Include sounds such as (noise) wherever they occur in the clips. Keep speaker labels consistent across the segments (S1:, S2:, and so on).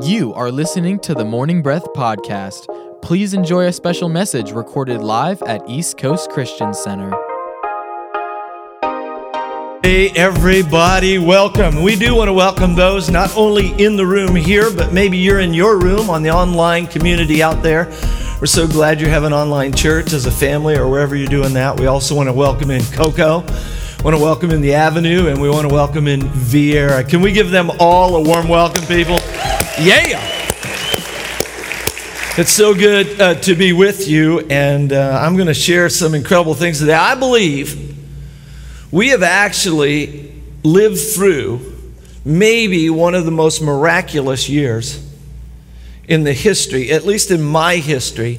S1: You are listening to the Morning Breath Podcast. Please enjoy a special message recorded live at East Coast Christian Center.
S2: Hey, everybody, welcome. We do want to welcome those not only in the room here, but maybe you're in your room on the online community out there. We're so glad you have an online church as a family or wherever you're doing that. We also want to welcome in Cocoa, want to welcome in the Avenue, and we want to welcome in Viera. Can we give them all a warm welcome, people? Yeah! It's so good uh, to be with you, and uh, I'm going to share some incredible things today. I believe we have actually lived through maybe one of the most miraculous years in the history, at least in my history,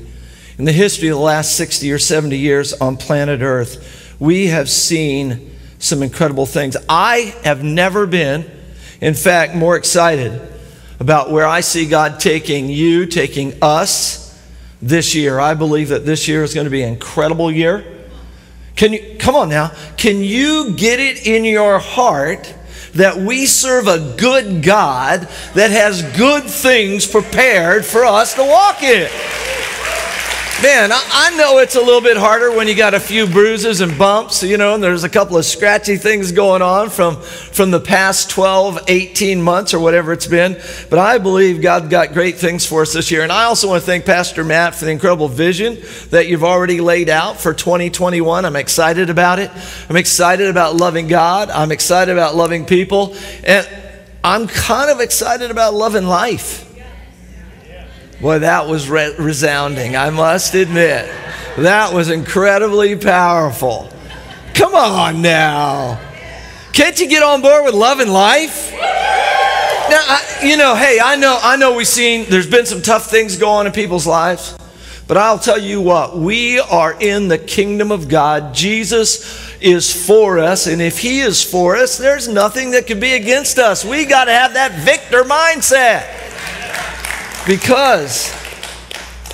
S2: in the history of the last 60 or 70 years on planet Earth. We have seen some incredible things. I have never been, in fact, more excited about where I see God taking you, taking us this year. I believe that this year is going to be an incredible year. Can you, come on now, can you get it in your heart that we serve a good God that has good things prepared for us to walk in? Man, I know it's a little bit harder when you got a few bruises and bumps, you know, and there's a couple of scratchy things going on from, from the past 12, 18 months or whatever it's been. But I believe God got great things for us this year. And I also want to thank Pastor Matt for the incredible vision that you've already laid out for 2021. I'm excited about it. I'm excited about loving God. I'm excited about loving people. And I'm kind of excited about loving life. Boy, that was re- resounding, I must admit. That was incredibly powerful. Come on now. Can't you get on board with love and life? Now, I, you know, hey, I know, I know we've seen, there's been some tough things going on in people's lives, but I'll tell you what, we are in the kingdom of God. Jesus is for us, and if He is for us, there's nothing that can be against us. We got to have that victor mindset because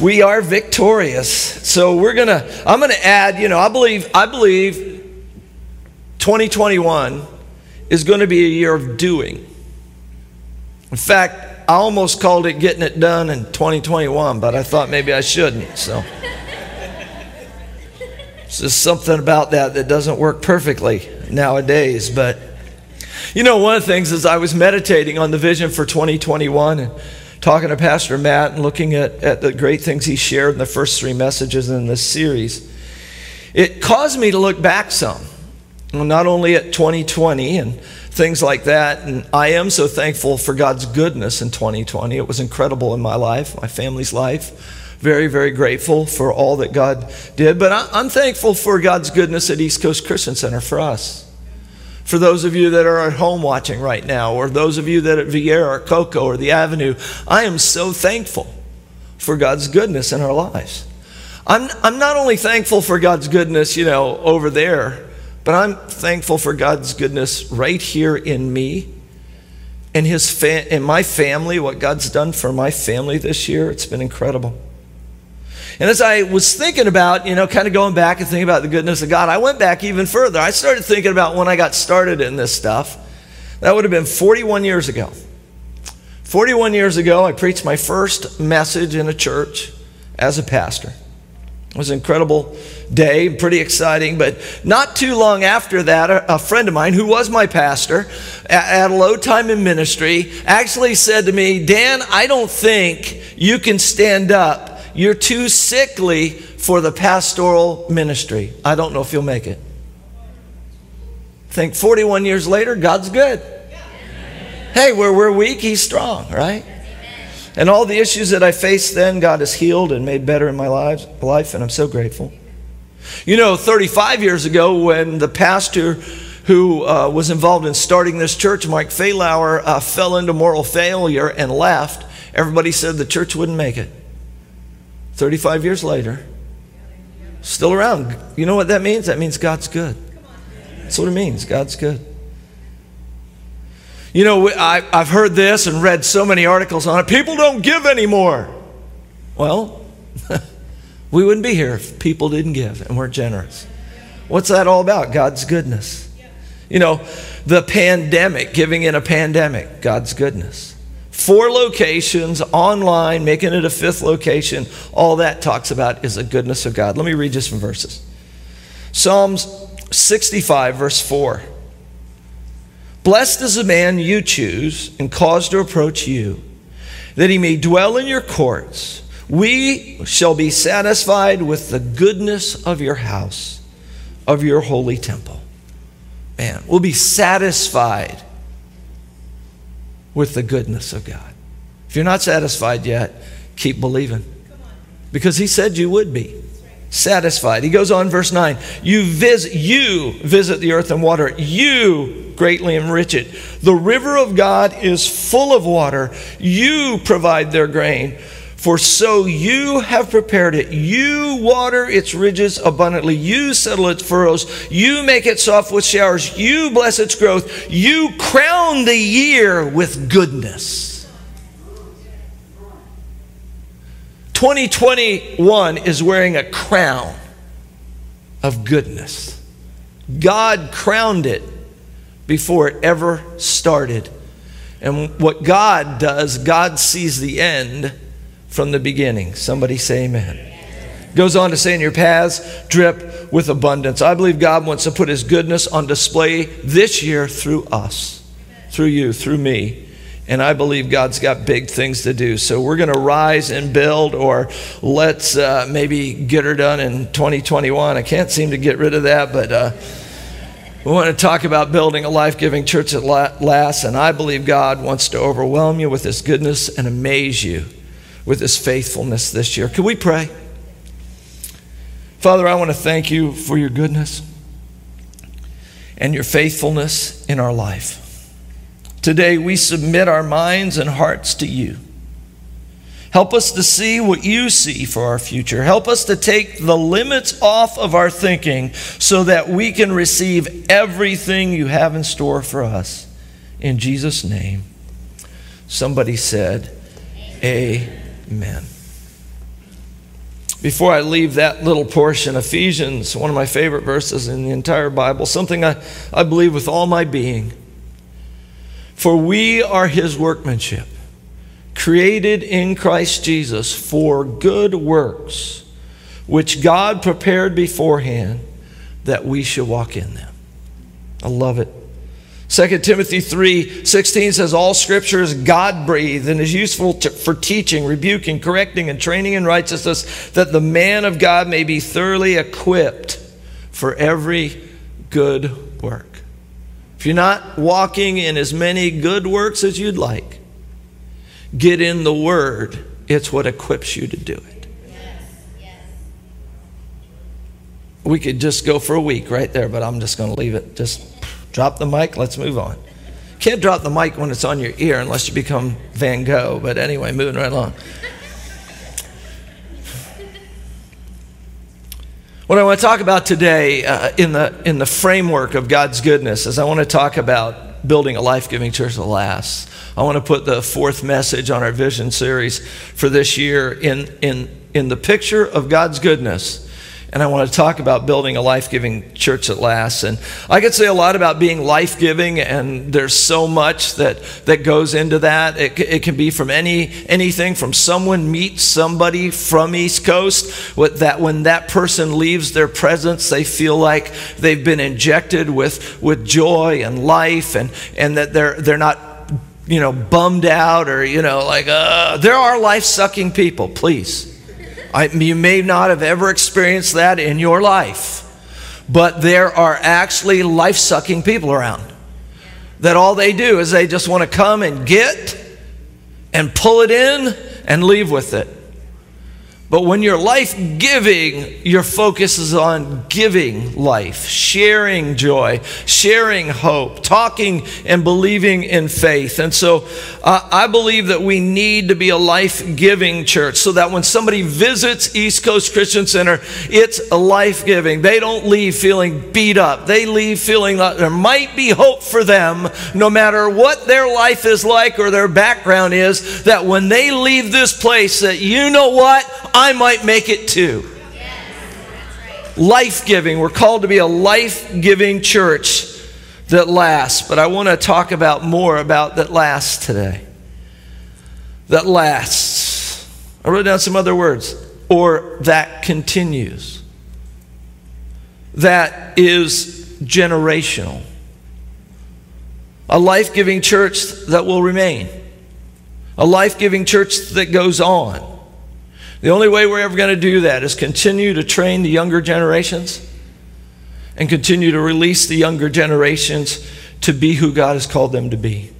S2: we are victorious. So we're going to I'm going to add, you know, I believe I believe 2021 is going to be a year of doing. In fact, I almost called it getting it done in 2021, but I thought maybe I shouldn't. So it's just something about that that doesn't work perfectly nowadays, but you know, one of the things is I was meditating on the vision for 2021 and talking to Pastor Matt and looking at, at the great things he shared in the first three messages in this series, it caused me to look back some. not only at 2020 and things like that, and I am so thankful for God's goodness in 2020. It was incredible in my life, my family's life. Very, very grateful for all that God did. But I'm thankful for God's goodness at East Coast Christian Center for us for those of you that are at home watching right now, or those of you that at Viera or Cocoa or the Avenue, I am so thankful for God's goodness in our lives. I'm, I'm not only thankful for God's goodness, you know, over there, but I'm thankful for God's goodness right here in me and his fa- in my family, what God's done for my family this year. It's been incredible. And as I was thinking about, you know, kind of going back and thinking about the goodness of God, I went back even further. I started thinking about when I got started in this stuff. That would have been 41 years ago. 41 years ago, I preached my first message in a church as a pastor. It was an incredible day, pretty exciting. But not too long after that, a, friend of mine who was my pastor at, a low time in ministry actually said to me, Dan, I don't think you can stand up you're too sickly for the pastoral ministry. I don't know if you'll make it. Think 41 years later, God's good. Hey, where we're weak, He's strong, right? And all the issues that I faced then, God has healed and made better in my life, life and I'm so grateful. You know, 35 years ago, when the pastor who uh, was involved in starting this church, Mike Faylauer, uh, fell into moral failure and left, everybody said the church wouldn't make it. 35 years later, still around. You know what that means? That means God's good. That's what it means. God's good. You know, I, have heard this and read so many articles on it. People don't give anymore. Well, (laughs) we wouldn't be here if people didn't give and weren't generous. What's that all about? God's goodness. You know, the pandemic, giving in a pandemic, God's goodness. Four locations, online, making it a fifth location. All that talks about is the goodness of God. Let me read just some verses. Psalms 65, verse 4. Blessed is the man you choose and cause to approach you, that he may dwell in your courts. We shall be satisfied with the goodness of your house, of your holy temple. Man, we'll be satisfied with the goodness of God. If you're not satisfied yet, keep believing. Because he said you would be satisfied. He goes on verse 9, you visit you visit the earth and water. You greatly enrich it. The river of God is full of water. You provide their grain. For so you have prepared it. You water its ridges abundantly. You settle its furrows. You make it soft with showers. You bless its growth. You crown the year with goodness. 2021 is wearing a crown of goodness. God crowned it before it ever started. And what God does, God sees the end from the beginning. Somebody say amen. Goes on to say, in your paths drip with abundance. I believe God wants to put his goodness on display this year through us, through you, through me. And I believe God's got big things to do. So we're going to rise and build, or let's uh, maybe get her done in 2021. I can't seem to get rid of that, but. Uh, we want to talk about building a life giving church at last, and I believe God wants to overwhelm you with His goodness and amaze you with his faithfulness this year. Can we pray? Father, I want to thank you for your goodness and your faithfulness in our life. Today, we submit our minds and hearts to you. Help us to see what you see for our future. Help us to take the limits off of our thinking so that we can receive everything you have in store for us. In Jesus' name. Somebody said, Amen. Amen. Before I leave that little portion, Ephesians, one of my favorite verses in the entire Bible, something I, I believe with all my being. For we are his workmanship, created in Christ Jesus for good works, which God prepared beforehand that we should walk in them. I love it. 2 Timothy 3 16 says, All scripture is God breathed and is useful to, for teaching, rebuking, correcting, and training in righteousness, that the man of God may be thoroughly equipped for every good work. If you're not walking in as many good works as you'd like, get in the Word. It's what equips you to do it. Yes, yes. We could just go for a week right there, but I'm just going to leave it. Just Drop the mic, let's move on. Can't drop the mic when it's on your ear unless you become Van Gogh. But anyway, moving right along. What I want to talk about today uh, in, the, in the framework of God's goodness is I want to talk about building a life giving church that lasts. I want to put the fourth message on our vision series for this year in, in, in the picture of God's goodness and I want to talk about building a life giving church at last. And I could say a lot about being life giving, and there's so much that, that goes into that. It, it can be from any anything from someone meets somebody from East Coast, with that when that person leaves their presence, they feel like they've been injected with, with joy and life, and, and that they're, they're not you know, bummed out or, you know, like, uh, there are life sucking people, please. I, you may not have ever experienced that in your life, but there are actually life sucking people around that all they do is they just want to come and get and pull it in and leave with it. But when you're life giving, your focus is on giving life, sharing joy, sharing hope, talking and believing in faith. And so uh, I believe that we need to be a life giving church so that when somebody visits East Coast Christian Center, it's a life giving. They don't leave feeling beat up, they leave feeling like there might be hope for them no matter what their life is like or their background is. That when they leave this place, that you know what? I might make it too. Life giving. We're called to be a life giving church that lasts. But I want to talk about more about that lasts today. that lasts. I wrote down some other words. Or that continues. That is generational. A life giving church that will remain. A life giving church that goes on. The only way we're ever going to do that is continue to train the younger generations and continue to release the younger generations to be who God has called them to be.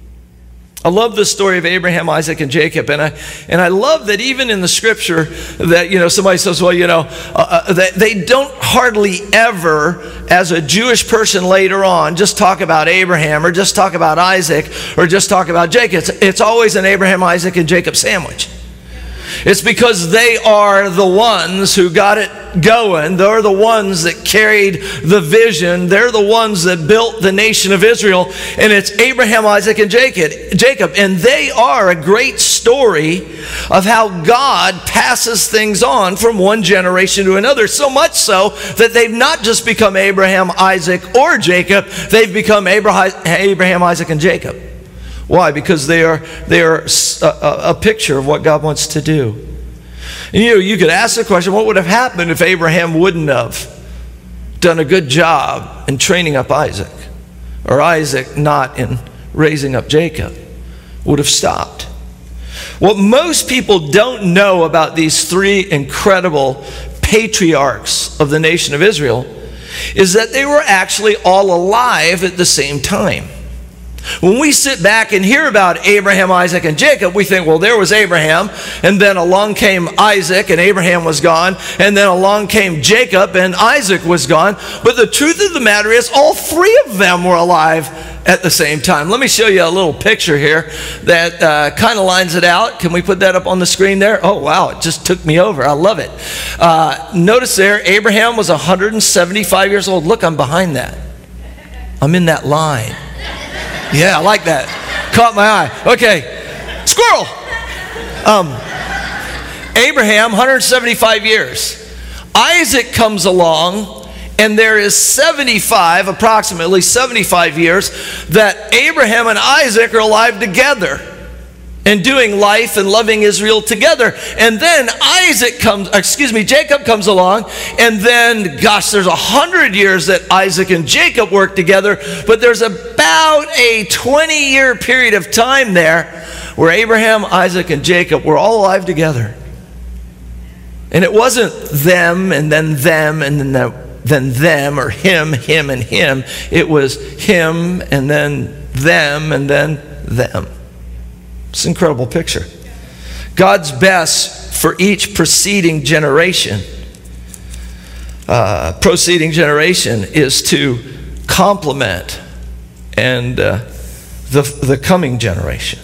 S2: I love the story of Abraham, Isaac, and Jacob, and I and I love that even in the scripture that you know somebody says, well, you know, uh, uh, that they don't hardly ever, as a Jewish person later on, just talk about Abraham or just talk about Isaac or just talk about Jacob. It's, it's always an Abraham, Isaac, and Jacob sandwich. It's because they are the ones who got it going. They're the ones that carried the vision. They're the ones that built the nation of Israel. And it's Abraham, Isaac, and Jacob. And they are a great story of how God passes things on from one generation to another. So much so that they've not just become Abraham, Isaac, or Jacob, they've become Abraham, Isaac, and Jacob. Why? Because they are, they are a, a picture of what God wants to do. And you know, you could ask the question what would have happened if Abraham wouldn't have done a good job in training up Isaac, or Isaac not in raising up Jacob? Would have stopped. What most people don't know about these three incredible patriarchs of the nation of Israel is that they were actually all alive at the same time. When we sit back and hear about Abraham, Isaac, and Jacob, we think, well, there was Abraham, and then along came Isaac, and Abraham was gone, and then along came Jacob, and Isaac was gone. But the truth of the matter is, all three of them were alive at the same time. Let me show you a little picture here that uh, kind of lines it out. Can we put that up on the screen there? Oh, wow, it just took me over. I love it. Uh, notice there, Abraham was 175 years old. Look, I'm behind that. I'm in that line. Yeah, I like that. Caught my eye. Okay, squirrel. Um, Abraham, 175 years. Isaac comes along, and there is 75, approximately 75 years, that Abraham and Isaac are alive together and doing life and loving Israel together. And then Isaac comes, excuse me, Jacob comes along, and then, gosh, there's a hundred years that Isaac and Jacob work together, but there's about a 20 year period of time there where Abraham, Isaac, and Jacob were all alive together. And it wasn't them and then them and then the, then them or him, him, and him. It was him and then them and then them. It's an incredible picture. God's best for each preceding generation, uh, proceeding generation, is to complement and uh, the, the coming generation.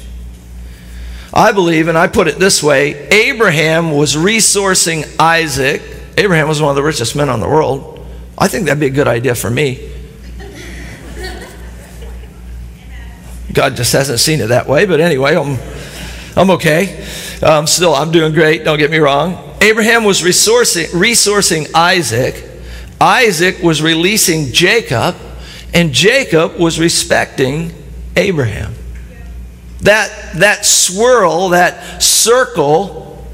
S2: I believe, and I put it this way Abraham was resourcing Isaac. Abraham was one of the richest men on the world. I think that'd be a good idea for me. God just hasn't seen it that way, but anyway, I'm, I'm okay. Um, still, I'm doing great, don't get me wrong. Abraham was resourcing, resourcing Isaac, Isaac was releasing Jacob, and Jacob was respecting Abraham. That, that swirl, that circle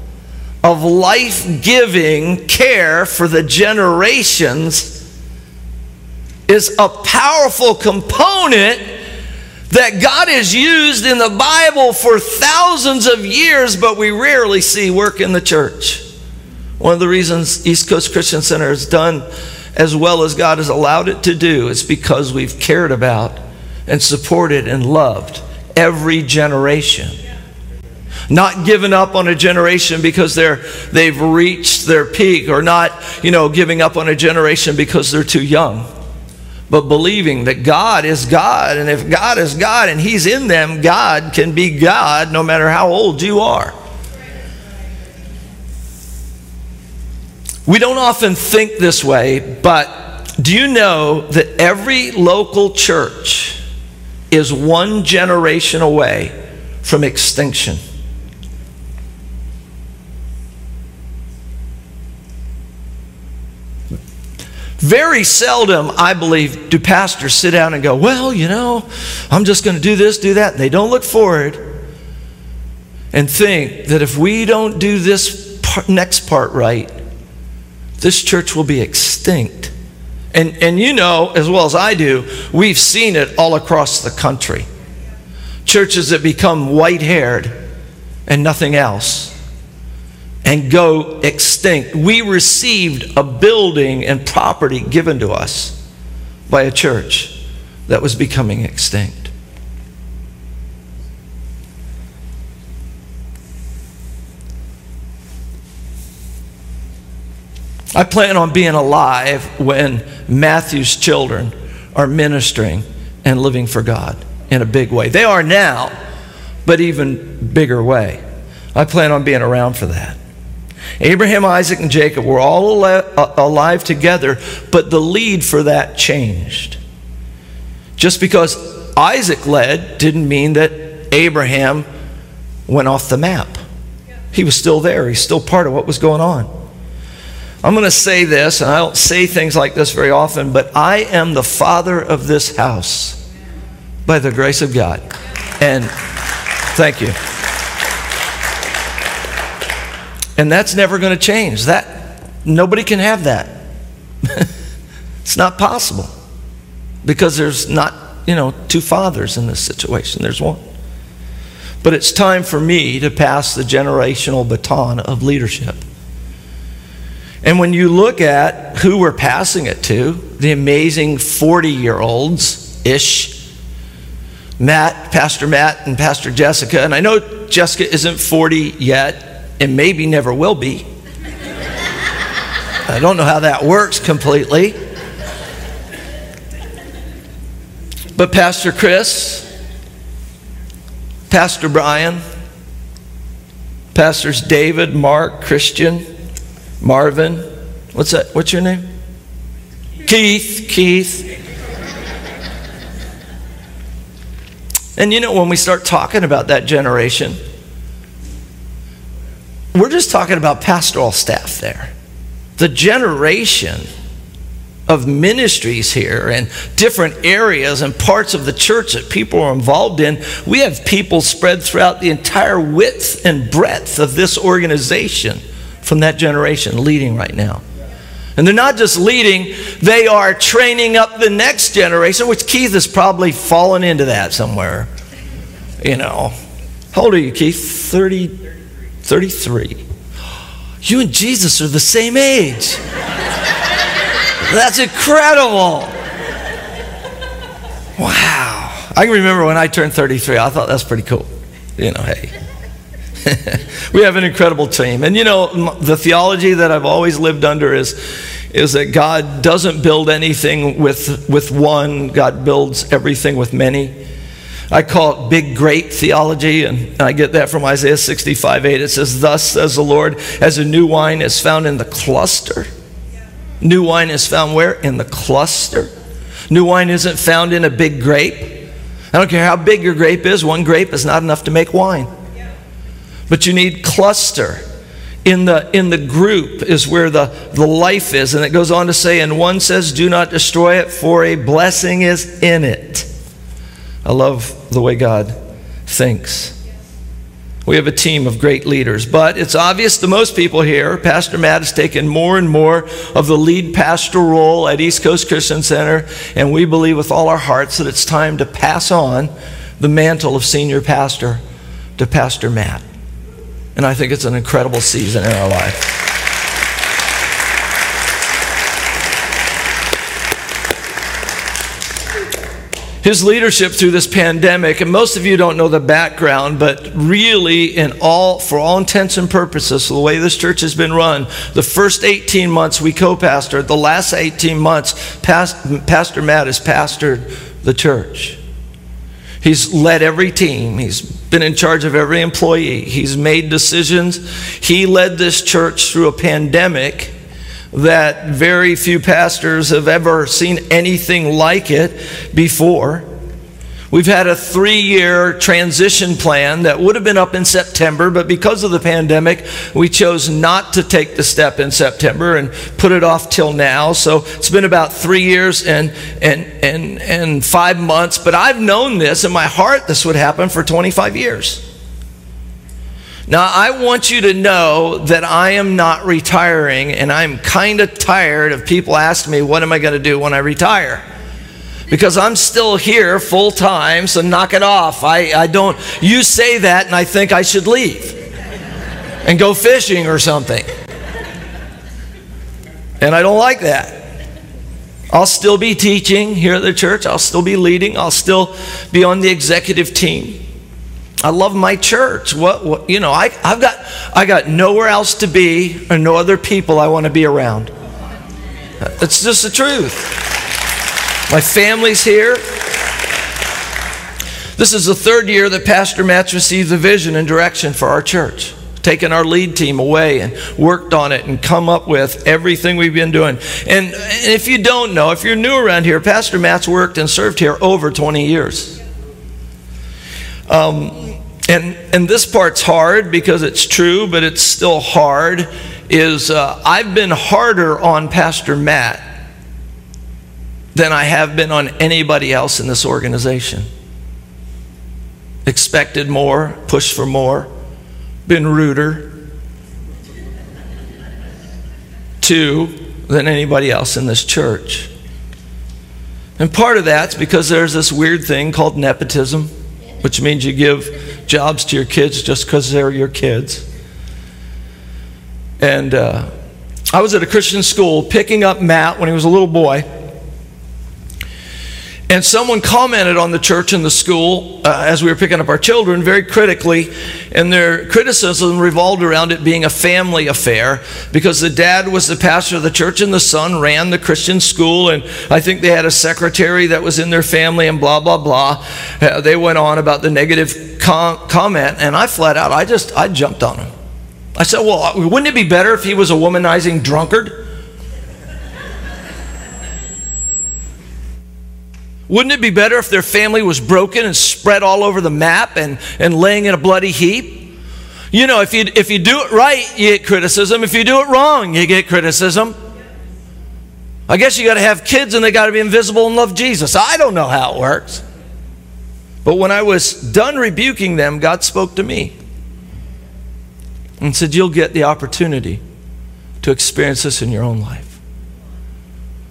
S2: of life giving care for the generations is a powerful component that God has used in the Bible for thousands of years, but we rarely see work in the church. One of the reasons East Coast Christian Center has done as well as God has allowed it to do is because we've cared about and supported and loved every generation. Not giving up on a generation because they're, they've reached their peak, or not, you know, giving up on a generation because they're too young but believing that God is God. And if God is God and He's in them, God can be God no matter how old you are. We don't often think this way, but do you know that every local church is one generation away from extinction? Very seldom, I believe, do pastors sit down and go, Well, you know, I'm just going to do this, do that. They don't look forward. and think that if we don't do this part, next part right, this church will be extinct. And, and you know, as well as I do, we've seen it all across the country. Churches that become white haired and nothing else and go extinct. We received a building and property given to us by a church that was becoming extinct. I plan on being alive when Matthew's children are ministering and living for God in a big way. They are now, but even bigger way. I plan on being around for that. Abraham, Isaac, and Jacob were all uh, alive together, but the lead for that changed. Just because Isaac led didn't mean that Abraham went off the map. He was still there, he's still part of what was going on. I'm going to say this, and I don't say things like this very often, but I am the father of this house by the grace of God. And thank you. And that's never going to change. That nobody can have that. (laughs) it's not possible. Because there's not, you know, two fathers in this situation. There's one. But it's time for me to pass the generational baton of leadership. And when you look at who we're passing it to, the amazing 40 year olds ish, Matt, Pastor Matt, and Pastor Jessica, and I know Jessica isn't 40 yet, and maybe never will be. I don't know how that works completely. But Pastor Chris, Pastor Brian, Pastors David, Mark, Christian, Marvin. What's that? What's your name? Keith. Keith. And you know, when we start talking about that generation, we're just talking about pastoral staff there. The generation of ministries here and different areas and parts of the church that people are involved in, we have people spread throughout the entire width and breadth of this organization from that generation leading right now. And they're not just leading, they are training up the next generation, which Keith has probably fallen into that somewhere. You know. How old are you, Keith? 30, 33. You and Jesus are the same age. That's incredible. Wow. I can remember when I turned 33, I thought that's pretty cool. You know, hey. (laughs) we have an incredible team. And you know, the theology that I've always lived under is, is that God doesn't build anything with, with one, God builds everything with many. I call it big, great theology, and I get that from Isaiah 65 8. It says, Thus says the Lord, as a new wine is found in the cluster. New wine is found where? In the cluster. New wine isn't found in a big grape. I don't care how big your grape is, one grape is not enough to make wine. But you need cluster. In the, in the group is where the, the life is. And it goes on to say, and one says, Do not destroy it, for a blessing is in it. I love the way God thinks. We have a team of great leaders, but it's obvious to most people here, Pastor Matt has taken more and more of the lead pastor role at East Coast Christian Center, and we believe with all our hearts that it's time to pass on the mantle of senior pastor to Pastor Matt. And I think it's an incredible season in our life. His leadership through this pandemic, and most of you don't know the background, but really, in all, for all intents and purposes, the way this church has been run, the first 18 months we co-pastored, the last 18 months, Pastor Matt has pastored the church. He's led every team. He's been in charge of every employee. He's made decisions. He led this church through a pandemic that very few pastors have ever seen anything like it before. We've had a three year transition plan that would have been up in September, but because of the pandemic, we chose not to take the step in September and put it off till now. So it's been about three years and, and, and, and five months. But I've known this in my heart, this would happen for 25 years. Now, I want you to know that I am not retiring, and I'm kind of tired of people asking me, What am I going to do when I retire? Because I'm still here full time, so knock it off. I, I don't, you say that, and I think I should leave and go fishing or something. And I don't like that. I'll still be teaching here at the church, I'll still be leading, I'll still be on the executive team. I love my church. What, what you know, I, I've got I got nowhere else to be or no other people I want to be around. It's just the truth. My family's here. This is the third year that Pastor Matt's received the vision and direction for our church. Taken our lead team away and worked on it and come up with everything we've been doing. And, and if you don't know, if you're new around here, Pastor Matt's worked and served here over 20 years. Um, and and this part's hard because it's true, but it's still hard. Is uh, I've been harder on Pastor Matt than I have been on anybody else in this organization. Expected more, pushed for more, been ruder to than anybody else in this church. And part of that's because there's this weird thing called nepotism, which means you give jobs to your kids just because they're your kids. And uh, I was at a Christian school picking up Matt when he was a little boy. And someone commented on the church and the school uh, as we were picking up our children very critically, and their criticism revolved around it being a family affair because the dad was the pastor of the church and the son ran the Christian school, and I think they had a secretary that was in their family, and blah, blah, blah. Uh, they went on about the negative com- comment, and I flat out, I just, I jumped on him. I said, Well, wouldn't it be better if he was a womanizing drunkard? Wouldn't it be better if their family was broken and spread all over the map and, and laying in a bloody heap? You know, if you, if you do it right, you get criticism. If you do it wrong, you get criticism. I guess you got to have kids and they got to be invisible and love Jesus. I don't know how it works. But when I was done rebuking them, God spoke to me and said, You'll get the opportunity to experience this in your own life.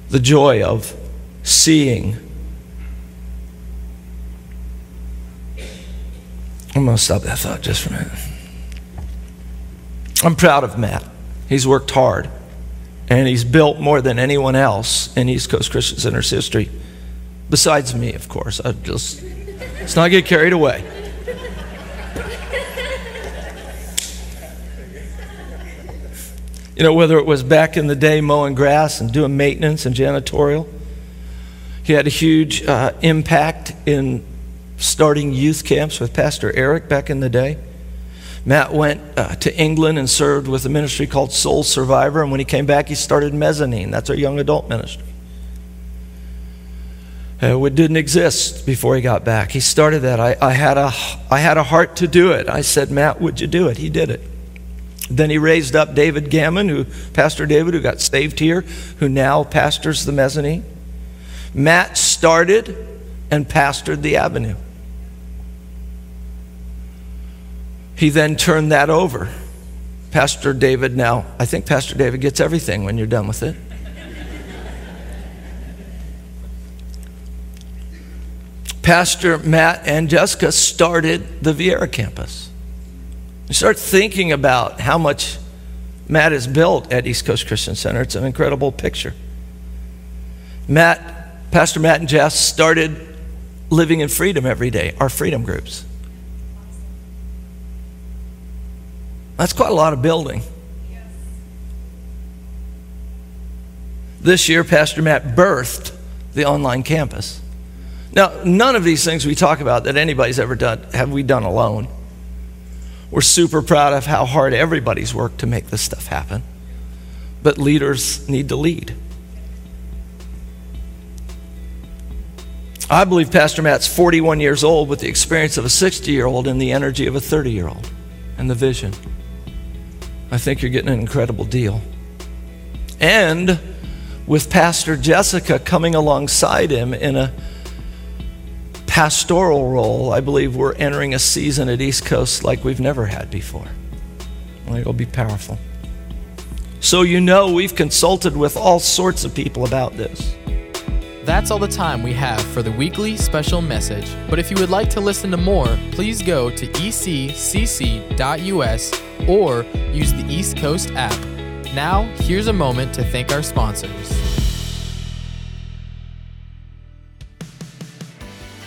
S2: The joy of seeing I'm going to stop that thought just for a minute. I'm proud of Matt. He's worked hard, and he's built more than anyone else in East Coast Christian Center's history, besides me, of course. I just let's not get carried away. You know, whether it was back in the day mowing grass and doing maintenance and janitorial, he had a huge uh, impact in starting youth camps with Pastor Eric back in the day. Matt went uh, to England and served with a ministry called Soul Survivor, and when he came back, he started Mezzanine. That's our young adult ministry. Uh, it didn't exist before he got back. He started that. I, I, had a, I had a heart to do it. I said, Matt, would you do it? He did it. Then he raised up David Gammon, who Pastor David, who got saved here, who now pastors the mezzanine. Matt started and pastored the avenue. He then turned that over. Pastor David now, I think Pastor David gets everything when you're done with it. Pastor Matt and Jessica started the Viera campus. You start thinking about how much Matt has built at East Coast Christian Center. It's an incredible picture. Matt, Pastor Matt and Jess started living in freedom every day, our freedom groups. That's quite a lot of building. This year, Pastor Matt birthed the online campus. Now, none of these things we talk about that anybody's ever done have we done alone. We're super proud of how hard everybody's worked to make this stuff happen. But leaders need to lead. I believe Pastor Matt's 41 years old with the experience of a 60 year old and the energy of a 30 year old and the vision. I think you're getting an incredible deal. And with Pastor Jessica coming alongside him in a pastoral role, I believe we're entering a season at East Coast like we've never had before. It'll be powerful. So, you know, we've consulted with all sorts of people about this.
S1: That's all the time we have for the weekly special message. But if you would like to listen to more, please go to eccc.us or use the East Coast app. Now, here's a moment to thank our sponsors.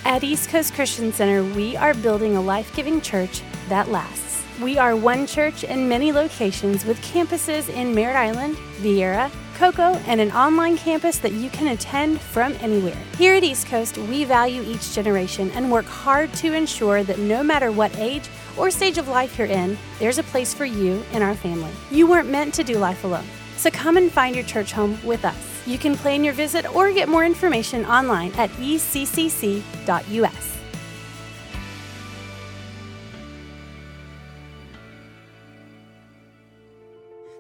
S3: At East Coast Christian Center, we are building a life giving church that lasts. We are one church in many locations with campuses in Merritt Island, Viera, Cocoa, and an online campus that you can attend from anywhere. Here at East Coast, we value each generation and work hard to ensure that no matter what age or stage of life you're in, there's a place for you in our family. You weren't meant to do life alone. So come and find your church home with us. You can plan your visit or get more information online at eccc.us.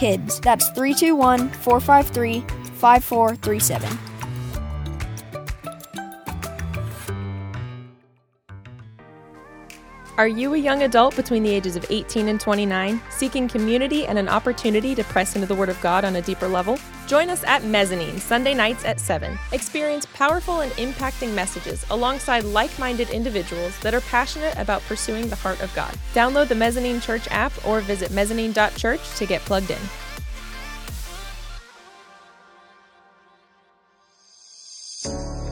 S4: kids. That's 321 453 5437.
S5: Are you a young adult between the ages of 18 and 29, seeking community and an opportunity to press into the Word of God on a deeper level? Join us at Mezzanine Sunday nights at 7. Experience powerful and impacting messages alongside like minded individuals that are passionate about pursuing the heart of God. Download the Mezzanine Church app or visit mezzanine.church to get plugged in.